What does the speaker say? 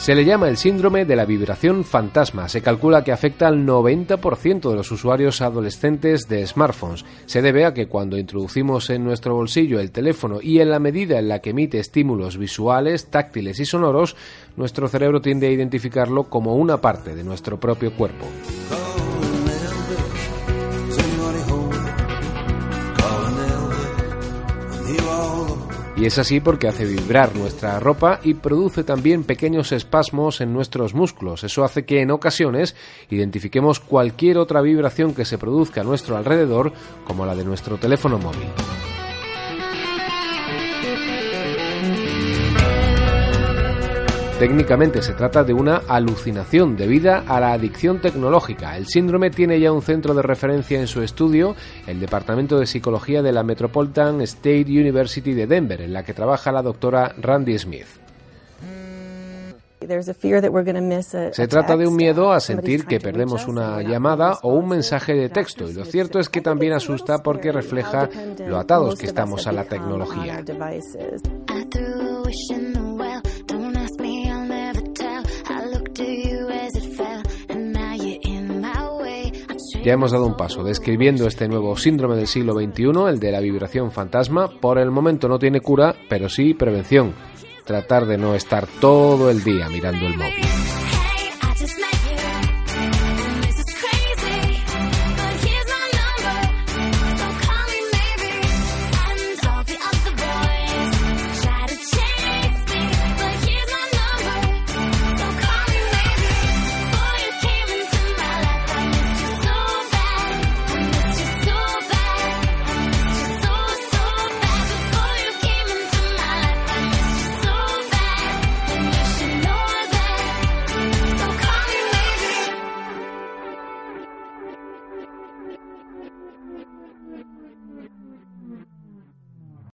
Se le llama el síndrome de la vibración fantasma. Se calcula que afecta al 90% de los usuarios adolescentes de smartphones. Se debe a que cuando introducimos en nuestro bolsillo el teléfono y en la medida en la que emite estímulos visuales, táctiles y sonoros, nuestro cerebro tiende a identificarlo como una parte de nuestro propio cuerpo. Y es así porque hace vibrar nuestra ropa y produce también pequeños espasmos en nuestros músculos. Eso hace que en ocasiones identifiquemos cualquier otra vibración que se produzca a nuestro alrededor como la de nuestro teléfono móvil. Técnicamente se trata de una alucinación debida a la adicción tecnológica. El síndrome tiene ya un centro de referencia en su estudio, el Departamento de Psicología de la Metropolitan State University de Denver, en la que trabaja la doctora Randy Smith. Se trata de un miedo a sentir que perdemos una llamada o un mensaje de texto y lo cierto es que también asusta porque refleja lo atados que estamos a la tecnología. Ya hemos dado un paso describiendo este nuevo síndrome del siglo XXI, el de la vibración fantasma. Por el momento no tiene cura, pero sí prevención. Tratar de no estar todo el día mirando el móvil.